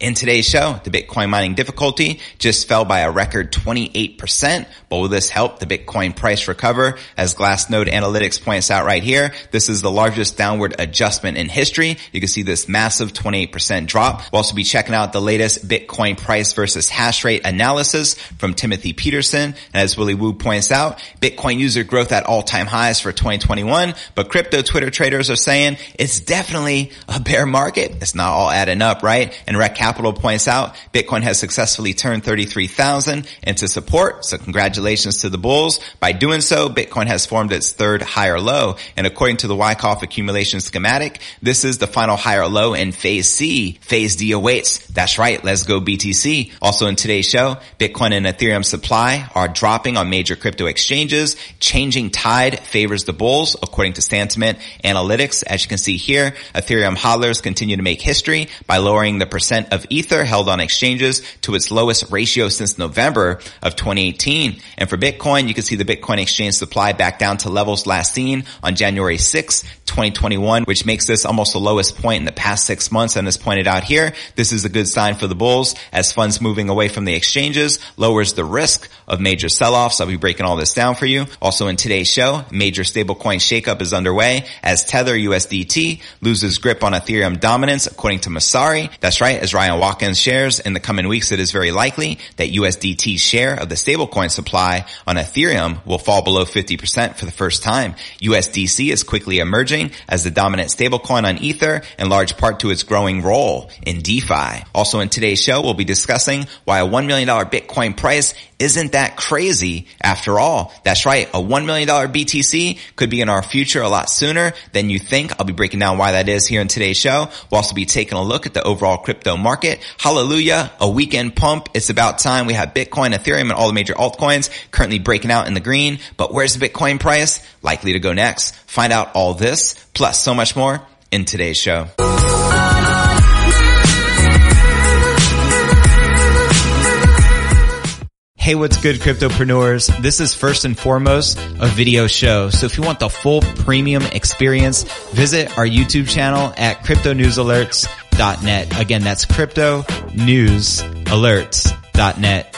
In today's show, the Bitcoin mining difficulty just fell by a record 28%, but will this help the Bitcoin price recover? As Glassnode Analytics points out right here, this is the largest downward adjustment in history. You can see this massive 28% drop. We'll also be checking out the latest Bitcoin price versus hash rate analysis from Timothy Peterson. And as Willy Woo points out, Bitcoin user growth at all-time highs for 2021, but crypto Twitter traders are saying it's definitely a bear market. It's not all adding up, right? And Rekt Capital points out Bitcoin has successfully turned 33,000 into support. So congratulations to the bulls. By doing so, Bitcoin has formed its third higher low. And according to the Wyckoff accumulation schematic, this is the final higher low in phase C. Phase D awaits. That's right. Let's go BTC. Also in today's show, Bitcoin and Ethereum supply are dropping on major crypto exchanges. Changing tide favors the bulls according to Santiment Analytics. As you can see here, Ethereum hodlers continue to make history by lowering the percent of Ether held on exchanges to its lowest ratio since November of 2018. And for Bitcoin, you can see the Bitcoin exchange supply back down to levels last seen on January 6, 2021, which makes this almost the lowest point in the past six months. And as pointed out here, this is a good sign for the bulls as funds moving away from the exchanges lowers the risk of major sell-offs. I'll be breaking all this down for you. Also in today's show, major stablecoin shakeup is underway as Tether USDT loses grip on Ethereum dominance according to Messari. That's right. As Ryan Watkins shares in the coming weeks, it is very likely that USDT's share of the stablecoin supply on Ethereum will fall below 50% for the first time. USDC is quickly emerging as the dominant stablecoin on Ether in large part to its growing role in DeFi. Also in today's show, we'll be discussing why a $1 million Bitcoin price isn't that crazy after all. That's right. A $1 million BTC could be in our future a lot sooner than you think. I'll be breaking down why that is here in today's show. We'll also be taking a look at the overall crypto market. Hallelujah. A weekend pump. It's about time. We have Bitcoin, Ethereum, and all the major altcoins currently breaking out in the green. But where's the Bitcoin price? Likely to go next. Find out all this plus so much more in today's show. Hey, what's good, cryptopreneurs? This is first and foremost a video show. So if you want the full premium experience, visit our YouTube channel at cryptonewsalerts.net. Again, that's crypto news alerts BlockFi.net.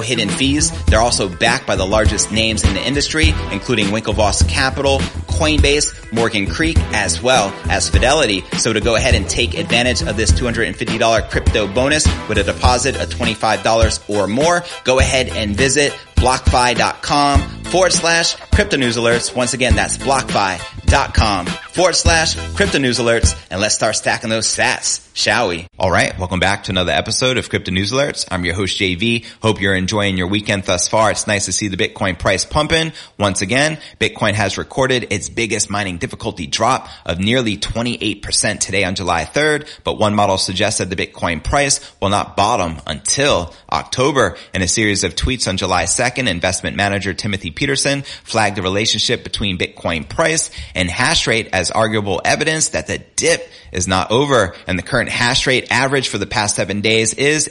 hidden fees, they're also backed by the largest names in the industry, including Winklevoss Capital, Coinbase, Morgan Creek, as well as Fidelity. So to go ahead and take advantage of this $250 crypto bonus with a deposit of $25 or more, go ahead and visit blockfi.com forward slash crypto news alerts. Once again, that's blockfi.com forward slash crypto news alerts. And let's start stacking those sats, shall we? All right. Welcome back to another episode of crypto news alerts. I'm your host JV. Hope you're enjoying your weekend thus far. It's nice to see the Bitcoin price pumping. Once again, Bitcoin has recorded its biggest mining difficulty drop of nearly 28% today on July 3rd. But one model suggests that the Bitcoin price will not bottom until October. In a series of tweets on July 2nd, investment manager Timothy Peterson flagged the relationship between Bitcoin price and hash rate as arguable evidence that the dip is not over. And the current hash rate average for the past seven days is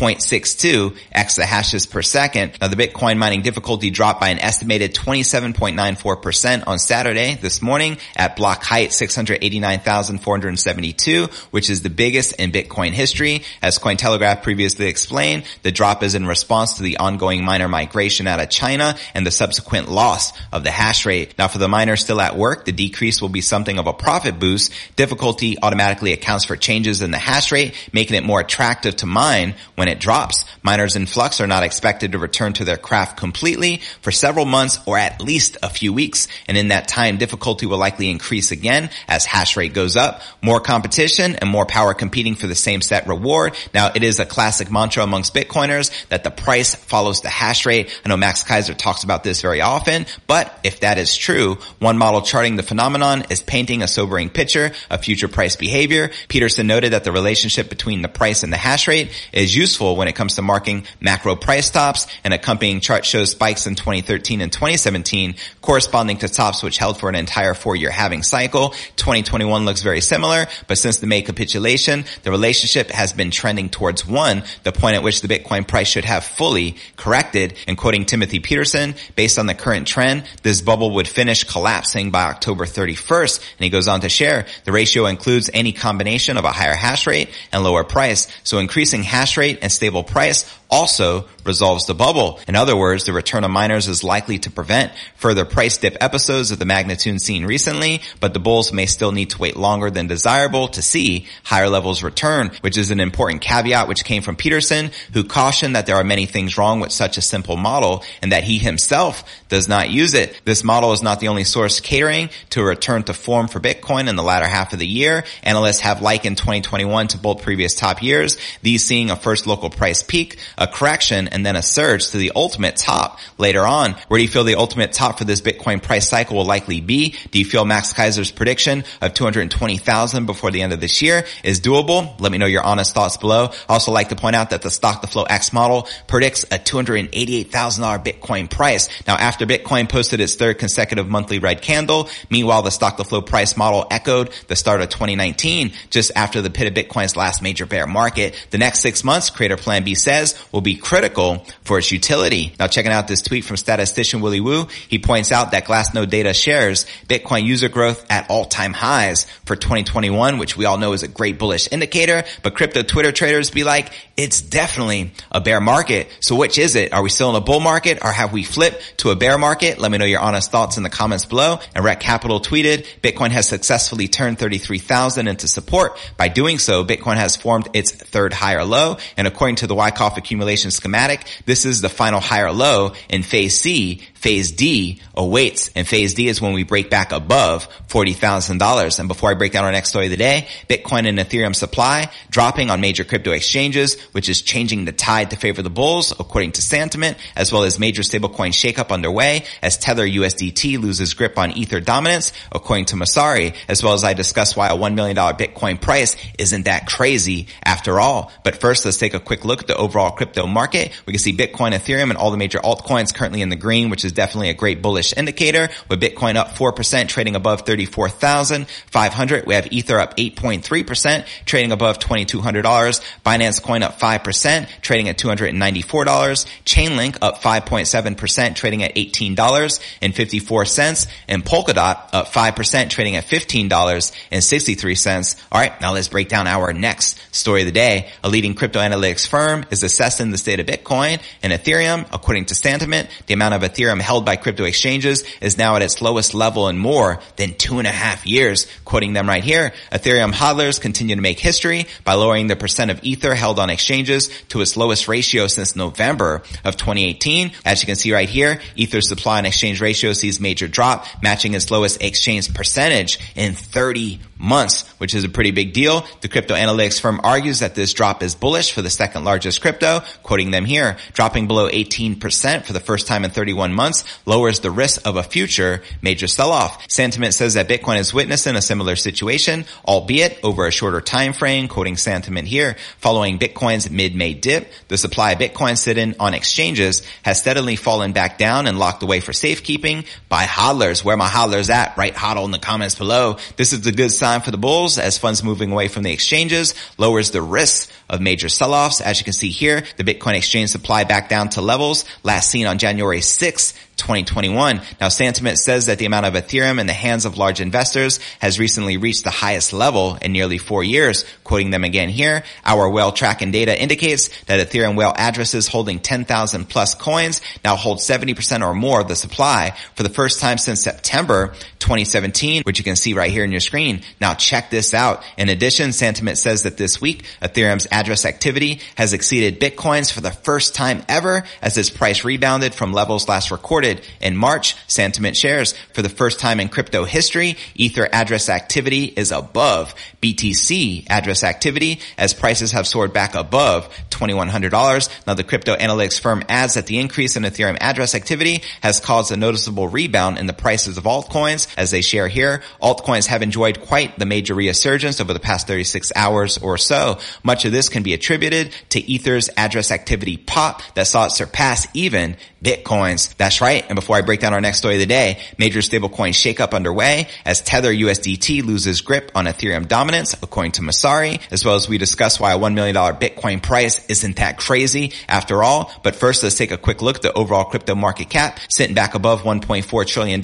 87.62 exahashes per second. Now the Bitcoin mining difficulty dropped by an estimated 27.94% on Saturday this morning at block height 689,472, which is the biggest in Bitcoin history. As Cointelegraph previously explained, the drop is in response to the ongoing miner migration out of China and the subsequent loss of the hash rate. Now for the miners still at work, the decrease will be something of a profit boost. Difficulty automatically accounts for changes in the hash rate, making it more attractive to mine when it drops. Miners in flux are not expected to return to their craft completely for several months or at least a few weeks. And in that time, difficulty will likely increase again as hash rate goes up. More competition and more power competing for the same set reward. Now it is a classic mantra amongst Bitcoiners that the price follows the hash rate. I know Max Keiser talks about this very often, but if that is true, one model charting the phenomenon is painting a sobering picture of future price behavior. Peterson noted that the relationship between the price and the hash rate is useful when it comes to marking macro price tops. An accompanying chart shows spikes in 2013 and 2017 corresponding to tops which held for an entire four-year halving cycle. 2021 looks very similar, but since the May capitulation, the relationship has been trending towards one, the point at which the Bitcoin price should have fully corrected. And quoting Timothy Peterson, based on the current trend, this bubble would finish collapsing by October 31st. And he goes on to share the ratio includes any combination of a higher hash rate and lower price. So increasing hash rate and stable price also resolves the bubble. In other words, the return of miners is likely to prevent further price dip episodes of the magnitude seen recently, but the bulls may still need to wait longer than desirable to see higher levels return, which is an important caveat which came from Peterson, who cautioned that there are many things wrong with such a simple model and that he himself does not use it. This model is not the only source catering to a return to form for Bitcoin in the latter half of the year. Analysts have likened 2021 to both previous top years, these seeing a first local price peak, a correction, and then a surge to the ultimate top later on. Where do you feel the ultimate top for this Bitcoin price cycle will likely be? Do you feel Max Keiser's prediction of 220,000 before the end of this year is doable? Let me know your honest thoughts below. I also like to point out that the Stock to Flow X model predicts a $288,000 Bitcoin price. Now after Bitcoin posted its third consecutive monthly red candle, meanwhile the Stock to Flow price model echoed the start of 2019 just after the pit of Bitcoin's last major bear market. The next six months, Creator Plan B says, will be critical for its utility. Now checking out this tweet from statistician Willy Woo, he points out that Glassnode data shares Bitcoin user growth at all-time highs for 2021, which we all know is a great bullish indicator, but crypto Twitter traders be like, it's definitely a bear market. So which is it? Are we still in a bull market or have we flipped to a bear market? Let me know your honest thoughts in the comments below. And Rekt Capital tweeted, Bitcoin has successfully turned 33,000 into support. By doing so, Bitcoin has formed its third higher low. And according to the Wyckoff accumulation schematic, this is the final higher low in phase C. Phase D awaits and phase D is when we break back above $40,000. And before I break down our next story of the day, Bitcoin and Ethereum supply dropping on major crypto exchanges, which is changing the tide to favor the bulls, according to Santiment, as well as major stablecoin shakeup underway as Tether USDT loses grip on Ether dominance, according to Messari, as well as I discuss why a $1 million Bitcoin price isn't that crazy after all. But first, let's take a quick look at the overall crypto market. We can see Bitcoin, Ethereum, and all the major altcoins currently in the green, which is definitely a great bullish indicator with Bitcoin up 4% trading above 34,500. We have Ether up 8.3% trading above $2,200. Binance Coin up 5% trading at $294. Chainlink up 5.7% trading at $18.54 and Polkadot up 5% trading at $15.63. All right. Now let's break down our next story of the day. A leading crypto analytics firm is assessing the state of Bitcoin and Ethereum. According to Santiment, the amount of Ethereum held by crypto exchanges is now at its lowest level in more than two and a half years. Quoting them right here, Ethereum hodlers continue to make history by lowering the percent of Ether held on exchanges to its lowest ratio since November of 2018. As you can see right here, Ether supply and exchange ratio sees major drop, matching its lowest exchange percentage in 30 months, which is a pretty big deal. The crypto analytics firm argues that this drop is bullish for the second largest crypto, quoting them here, dropping below 18% for the first time in 31 months lowers the risk of a future major sell-off. Santiment says that Bitcoin is witnessing a similar situation, albeit over a shorter time frame, quoting Santiment here, following Bitcoin's mid-May dip, the supply of Bitcoin sitting on exchanges has steadily fallen back down and locked away for safekeeping by hodlers. Where my hodlers at? Write hodl in the comments below. This is a good sign for the bulls as funds moving away from the exchanges lowers the risk of major sell-offs. As you can see here, the Bitcoin exchange supply back down to levels last seen on January 6th, 2021. Now, Santiment says that the amount of Ethereum in the hands of large investors has recently reached the highest level in nearly four years. Quoting them again here, our whale tracking data indicates that Ethereum whale addresses holding 10,000 plus coins now hold 70% or more of the supply for the first time since September 2017, which you can see right here in your screen. Now check this out. In addition, Santiment says that this week, Ethereum's address activity has exceeded Bitcoin's for the first time ever as its price rebounded from levels last recorded in March, Santiment shares for the first time in crypto history, Ether address activity is above BTC address activity as prices have soared back above $2,100. Now the crypto analytics firm adds that the increase in Ethereum address activity has caused a noticeable rebound in the prices of altcoins as they share here. Altcoins have enjoyed quite the major resurgence over the past 36 hours or so. Much of this can be attributed to Ether's address activity pop that saw it surpass even Bitcoins. That's right. And before I break down our next story of the day, major stablecoin shakeup underway as Tether USDT loses grip on Ethereum dominance, according to Messari, as well as we discuss why a $1 million Bitcoin price isn't that crazy after all. But first, let's take a quick look at the overall crypto market cap sitting back above $1.4 trillion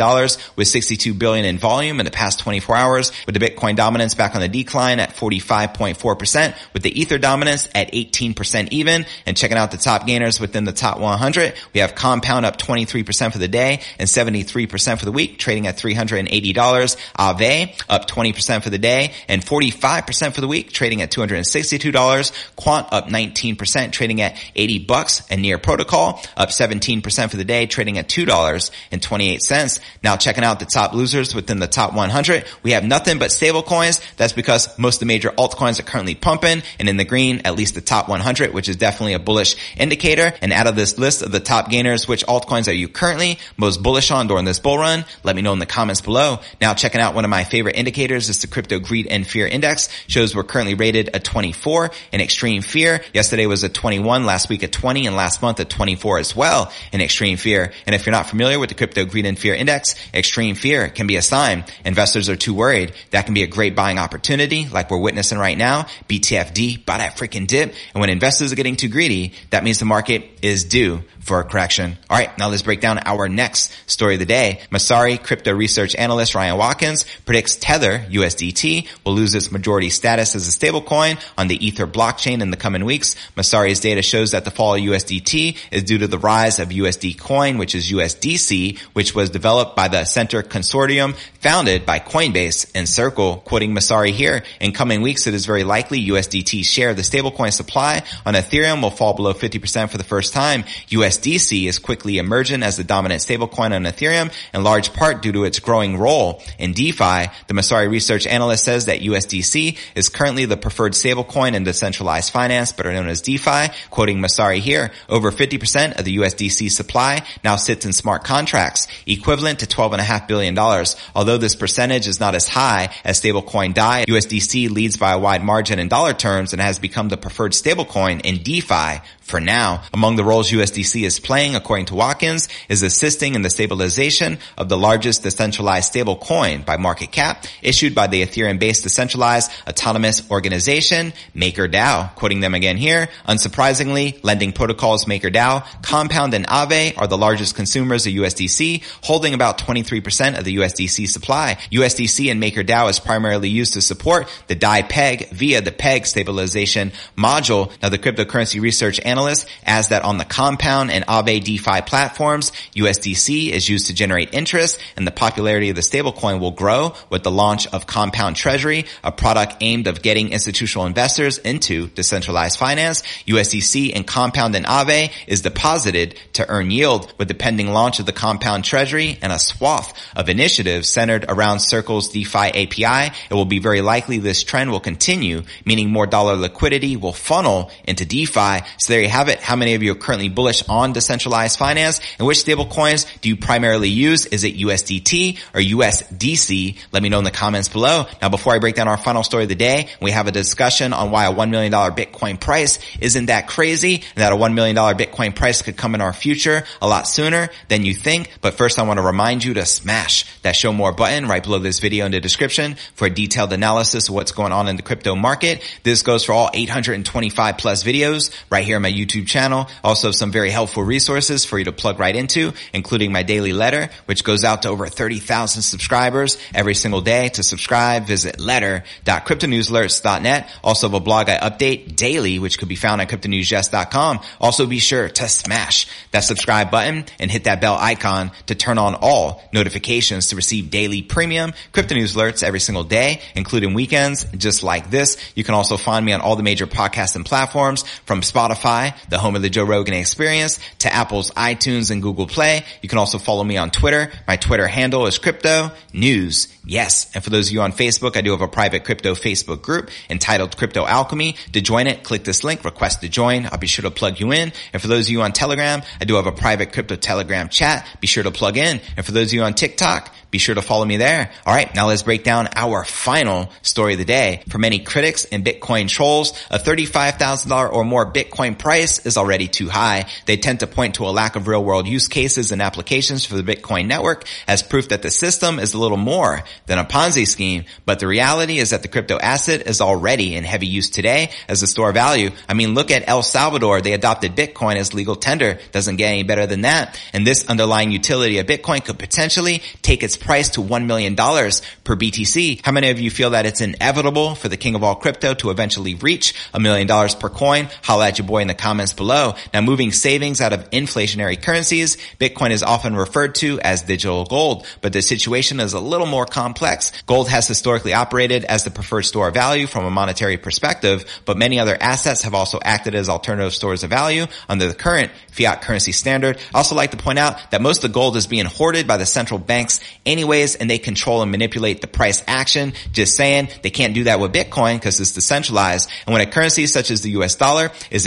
with 62 billion in volume in the past 24 hours with the Bitcoin dominance back on the decline at 45.4% with the Ether dominance at 18% even. And checking out the top gainers within the top 100, we have Compound up 23% for the day and 73% for the week, trading at $380. Aave up 20% for the day and 45% for the week, trading at $262. Quant up 19%, trading at 80 bucks and Near Protocol up 17% for the day, trading at $2.28. Now checking out the top losers within the top 100, we have nothing but stable coins. That's because most of the major altcoins are currently pumping and in the green, at least the top 100, which is definitely a bullish indicator. And out of this list of the top gainers, which altcoins are you currently most bullish on during this bull run? Let me know in the comments below. Now checking out one of my favorite indicators is the crypto greed and fear index shows we're currently rated a 24 in extreme fear. Yesterday was a 21, last week a 20 and last month a 24 as well in extreme fear. And if you're not familiar with the crypto greed and fear index, extreme fear can be a sign investors are too worried. That can be a great buying opportunity like we're witnessing right now. BTFD, buy that freaking dip. And when investors are getting too greedy, that means the market is due for a correction. All right, now let's break down our next story of the day. Messari crypto research analyst Ryan Watkins predicts Tether USDT will lose its majority status as a stablecoin on the Ether blockchain in the coming weeks. Messari's data shows that the fall of USDT is due to the rise of USD coin, which is USDC, which was developed by the Centre Consortium founded by Coinbase and Circle. Quoting Messari here, in coming weeks, it is very likely USDT's share of the stablecoin supply on Ethereum will fall below 50% for the first time. USDC is quickly emerging as the dominant stablecoin on Ethereum in large part due to its growing role in DeFi. The Messari research analyst says that USDC is currently the preferred stablecoin in decentralized finance, better known as DeFi. Quoting Messari here, over 50% of the USDC supply now sits in smart contracts, equivalent to $12.5 billion. Although this percentage is not as high as stablecoin DAI, USDC leads by a wide margin in dollar terms and has become the preferred stablecoin in DeFi for now. Among the roles USDC is playing, according to Watkins, is assisting in the stabilization of the largest decentralized stable coin by market cap issued by the Ethereum-based decentralized autonomous organization MakerDAO. Quoting them again here, unsurprisingly, lending protocols MakerDAO, Compound and Aave are the largest consumers of USDC, holding about 23% of the USDC supply. USDC and MakerDAO is primarily used to support the DAI peg via the peg stabilization module. Now the cryptocurrency research analyst adds that on the Compound and Aave DeFi platforms, USDC is used to generate interest and the popularity of the stablecoin will grow with the launch of Compound Treasury, a product aimed of getting institutional investors into decentralized finance. finance, USDC and Compound and Aave is deposited to earn yield with the pending launch of the Compound Treasury and a swath of initiatives centered around Circle's DeFi API. It will be very likely this trend will continue, meaning more dollar liquidity will funnel into DeFi. So there you have it. How many of you are currently bullish on decentralized finance and which stable coins do you primarily use? Is it USDT or USDC? Let me know in the comments below. Now, before I break down our final story of the day, we have a discussion on why a $1 million Bitcoin price isn't that crazy and that a $1 million Bitcoin price could come in our future a lot sooner than you think. But first, I want to remind you to smash that show more button right below this video in the description for a detailed analysis of what's going on in the crypto market. This goes for all 825 plus videos right here on my YouTube channel. Also some very helpful resources for you to plug right into, including my daily letter, which goes out to over 30,000 subscribers every single day. To subscribe, visit letter.cryptonewsalerts.net. Also have a blog I update daily, which could be found at cryptonewsjust.com. Also be sure to smash that subscribe button and hit that bell icon to turn on all notifications to receive daily premium crypto news alerts every single day, including weekends, just like this. You can also find me on all the major podcasts and platforms from Spotify, the home of the Joe Rogan experience, to Apple's iTunes and Google Play. You can also follow me on Twitter. My Twitter handle is crypto news. Yes. And for those of you on Facebook, I do have a private crypto Facebook group entitled Crypto Alchemy. To join it, click this link, request to join. I'll be sure to plug you in. And for those of you on Telegram, I do have a private crypto Telegram chat. Be sure to plug in. And for those of you on TikTok, be sure to follow me there. All right. Now let's break down our final story of the day. For many critics and Bitcoin trolls, a $35,000 or more Bitcoin price is already too high. They tend to point to a lack of real world use cases and applications for the Bitcoin network as proof that the system is a little more than a Ponzi scheme. But the reality is that the crypto asset is already in heavy use today as a store of value. I mean, look at El Salvador. They adopted Bitcoin as legal tender. Doesn't get any better than that. And this underlying utility of Bitcoin could potentially take its price to $1 million per BTC. How many of you feel that it's inevitable for the king of all crypto to eventually reach a million dollars per coin? Holla at your boy in the comments below. Now moving savings out of inflationary currencies, Bitcoin is often referred to as digital gold, but the situation is a little more complex. Gold has historically operated as the preferred store of value from a monetary perspective, but many other assets have also acted as alternative stores of value under the current fiat currency standard. I also like to point out that most of the gold is being hoarded by the central banks anyways, and they control and manipulate the price action. Just saying, they can't do that with Bitcoin because it's decentralized. And when a currency such as the US dollar is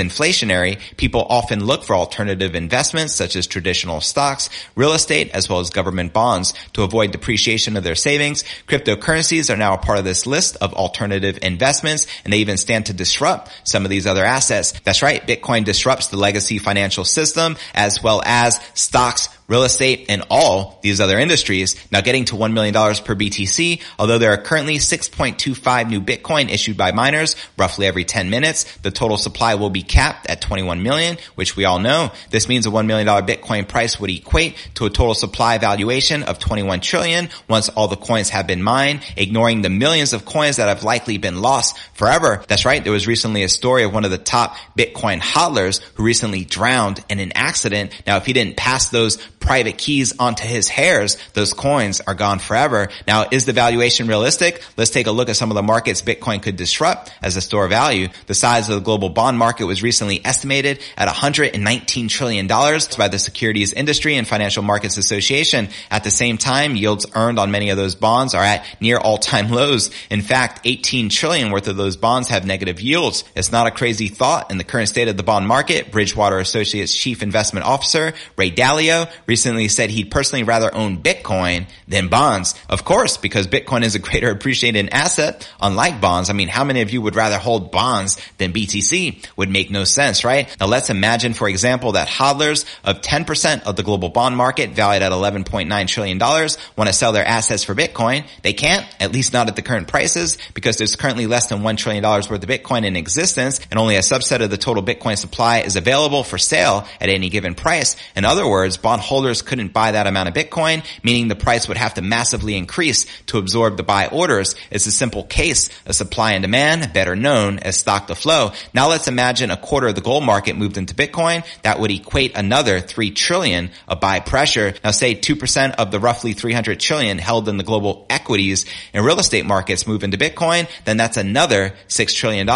people often look for alternative investments such as traditional stocks, real estate, as well as government bonds to avoid depreciation of their savings. Cryptocurrencies are now a part of this list of alternative investments, and they even stand to disrupt some of these other assets. That's right. Bitcoin disrupts the legacy financial system as well as stocks, real estate, and all these other industries. Now getting to $1 million per BTC, although there are currently 6.25 new Bitcoin issued by miners roughly every 10 minutes, the total supply will be capped at 21 million, which we all know. This means a $1 million Bitcoin price would equate to a total supply valuation of 21 trillion once all the coins have been mined, ignoring the millions of coins that have likely been lost forever. That's right. There was recently a story of one of the top Bitcoin hodlers who recently drowned in an accident. Now, if he didn't pass those private keys onto his heirs, those coins are gone forever. Now, is the valuation realistic? Let's take a look at some of the markets Bitcoin could disrupt as a store of value. The size of the global bond market was recently estimated at $119 trillion by the Securities Industry and Financial Markets Association. At the same time, yields earned on many of those bonds are at near all-time lows. In fact, 18 trillion worth of those bonds have negative yields. It's not a crazy thought in the current state of the bond market. Bridgewater Associates Chief Investment Officer Ray Dalio recently said he'd personally rather own Bitcoin than bonds. Of course, because Bitcoin is a greater appreciated asset, unlike bonds. I mean, how many of you would rather hold bonds than BTC? Would make no sense, right? Now let's imagine, for example, that hodlers of 10% of the global bond market valued at $11.9 trillion want to sell their assets for Bitcoin. They can't, at least not at the current prices, because there's currently less than $1 trillion worth of Bitcoin in existence and only a subset of the total Bitcoin supply is available for sale at any given price. In other words, bond holders couldn't buy that amount of Bitcoin, meaning the price would have to massively increase to absorb the buy orders. It's a simple case of supply and demand, better known as stock to flow. Now let's imagine a quarter of the gold market moved into Bitcoin. That would equate another 3 trillion of buy pressure. Now say 2% of the roughly 300 trillion held in the global equities and real estate markets move into Bitcoin, then that's another $6 trillion.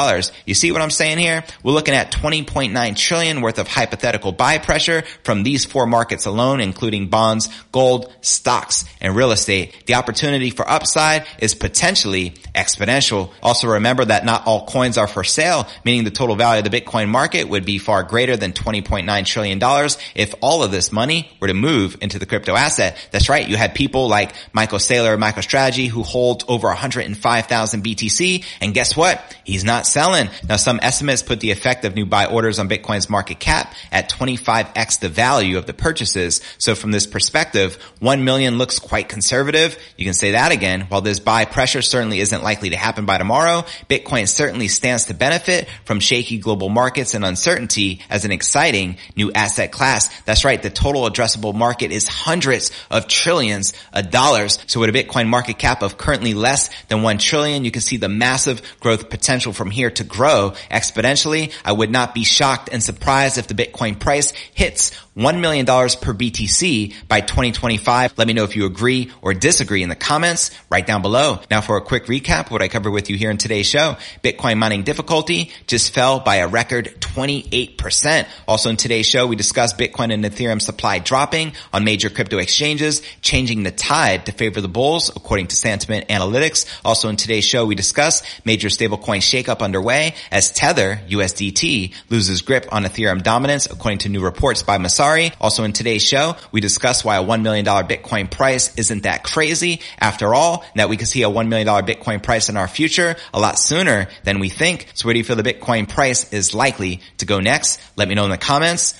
You see what I'm saying here? We're looking at 20.9 trillion worth of hypothetical buy pressure from these four markets alone, including bonds, gold, stocks, and real estate. The opportunity for upside is potentially exponential. Also remember that not all coins are for sale, meaning the total value of the Bitcoin market would be far greater than $20.9 trillion if all of this money were to move into the crypto asset. That's right. You had people like Michael Saylor, of MicroStrategy, who hold over 105,000 BTC. And guess what? He's not selling. Now some estimates put the effect of new buy orders on Bitcoin's market cap at 25x the value of the purchases. So from this perspective, 1 million looks quite conservative. You can say that again. While this buy pressure certainly isn't likely to happen by tomorrow, Bitcoin certainly stands to benefit from shaky global markets and uncertainty as an exciting new asset class. That's right. The total addressable market is hundreds of trillions of dollars. So with a Bitcoin market cap of currently less than 1 trillion, you can see the massive growth potential from here to grow exponentially. I would not be shocked and surprised if the Bitcoin price hits $1 million per BTC by 2025. Let me know if you agree or disagree in the comments right down below. Now for a quick recap, what I covered with you here in today's show, Bitcoin mining difficulty just fell by a record 28%. Also in today's show, we discussed Bitcoin and Ethereum supply dropping on major crypto exchanges, changing the tide to favor the bulls, according to Santiment Analytics. Also in today's show, we discuss major stablecoin shakeup underway as Tether, USDT, loses grip on Ethereum dominance, according to new reports by Messari. Also in today's show, we discuss why a $1 million Bitcoin price isn't that crazy after all, that we could see a $1 million Bitcoin price in our future a lot sooner than we think. So where do you feel the Bitcoin price is likely to go next? Let me know in the comments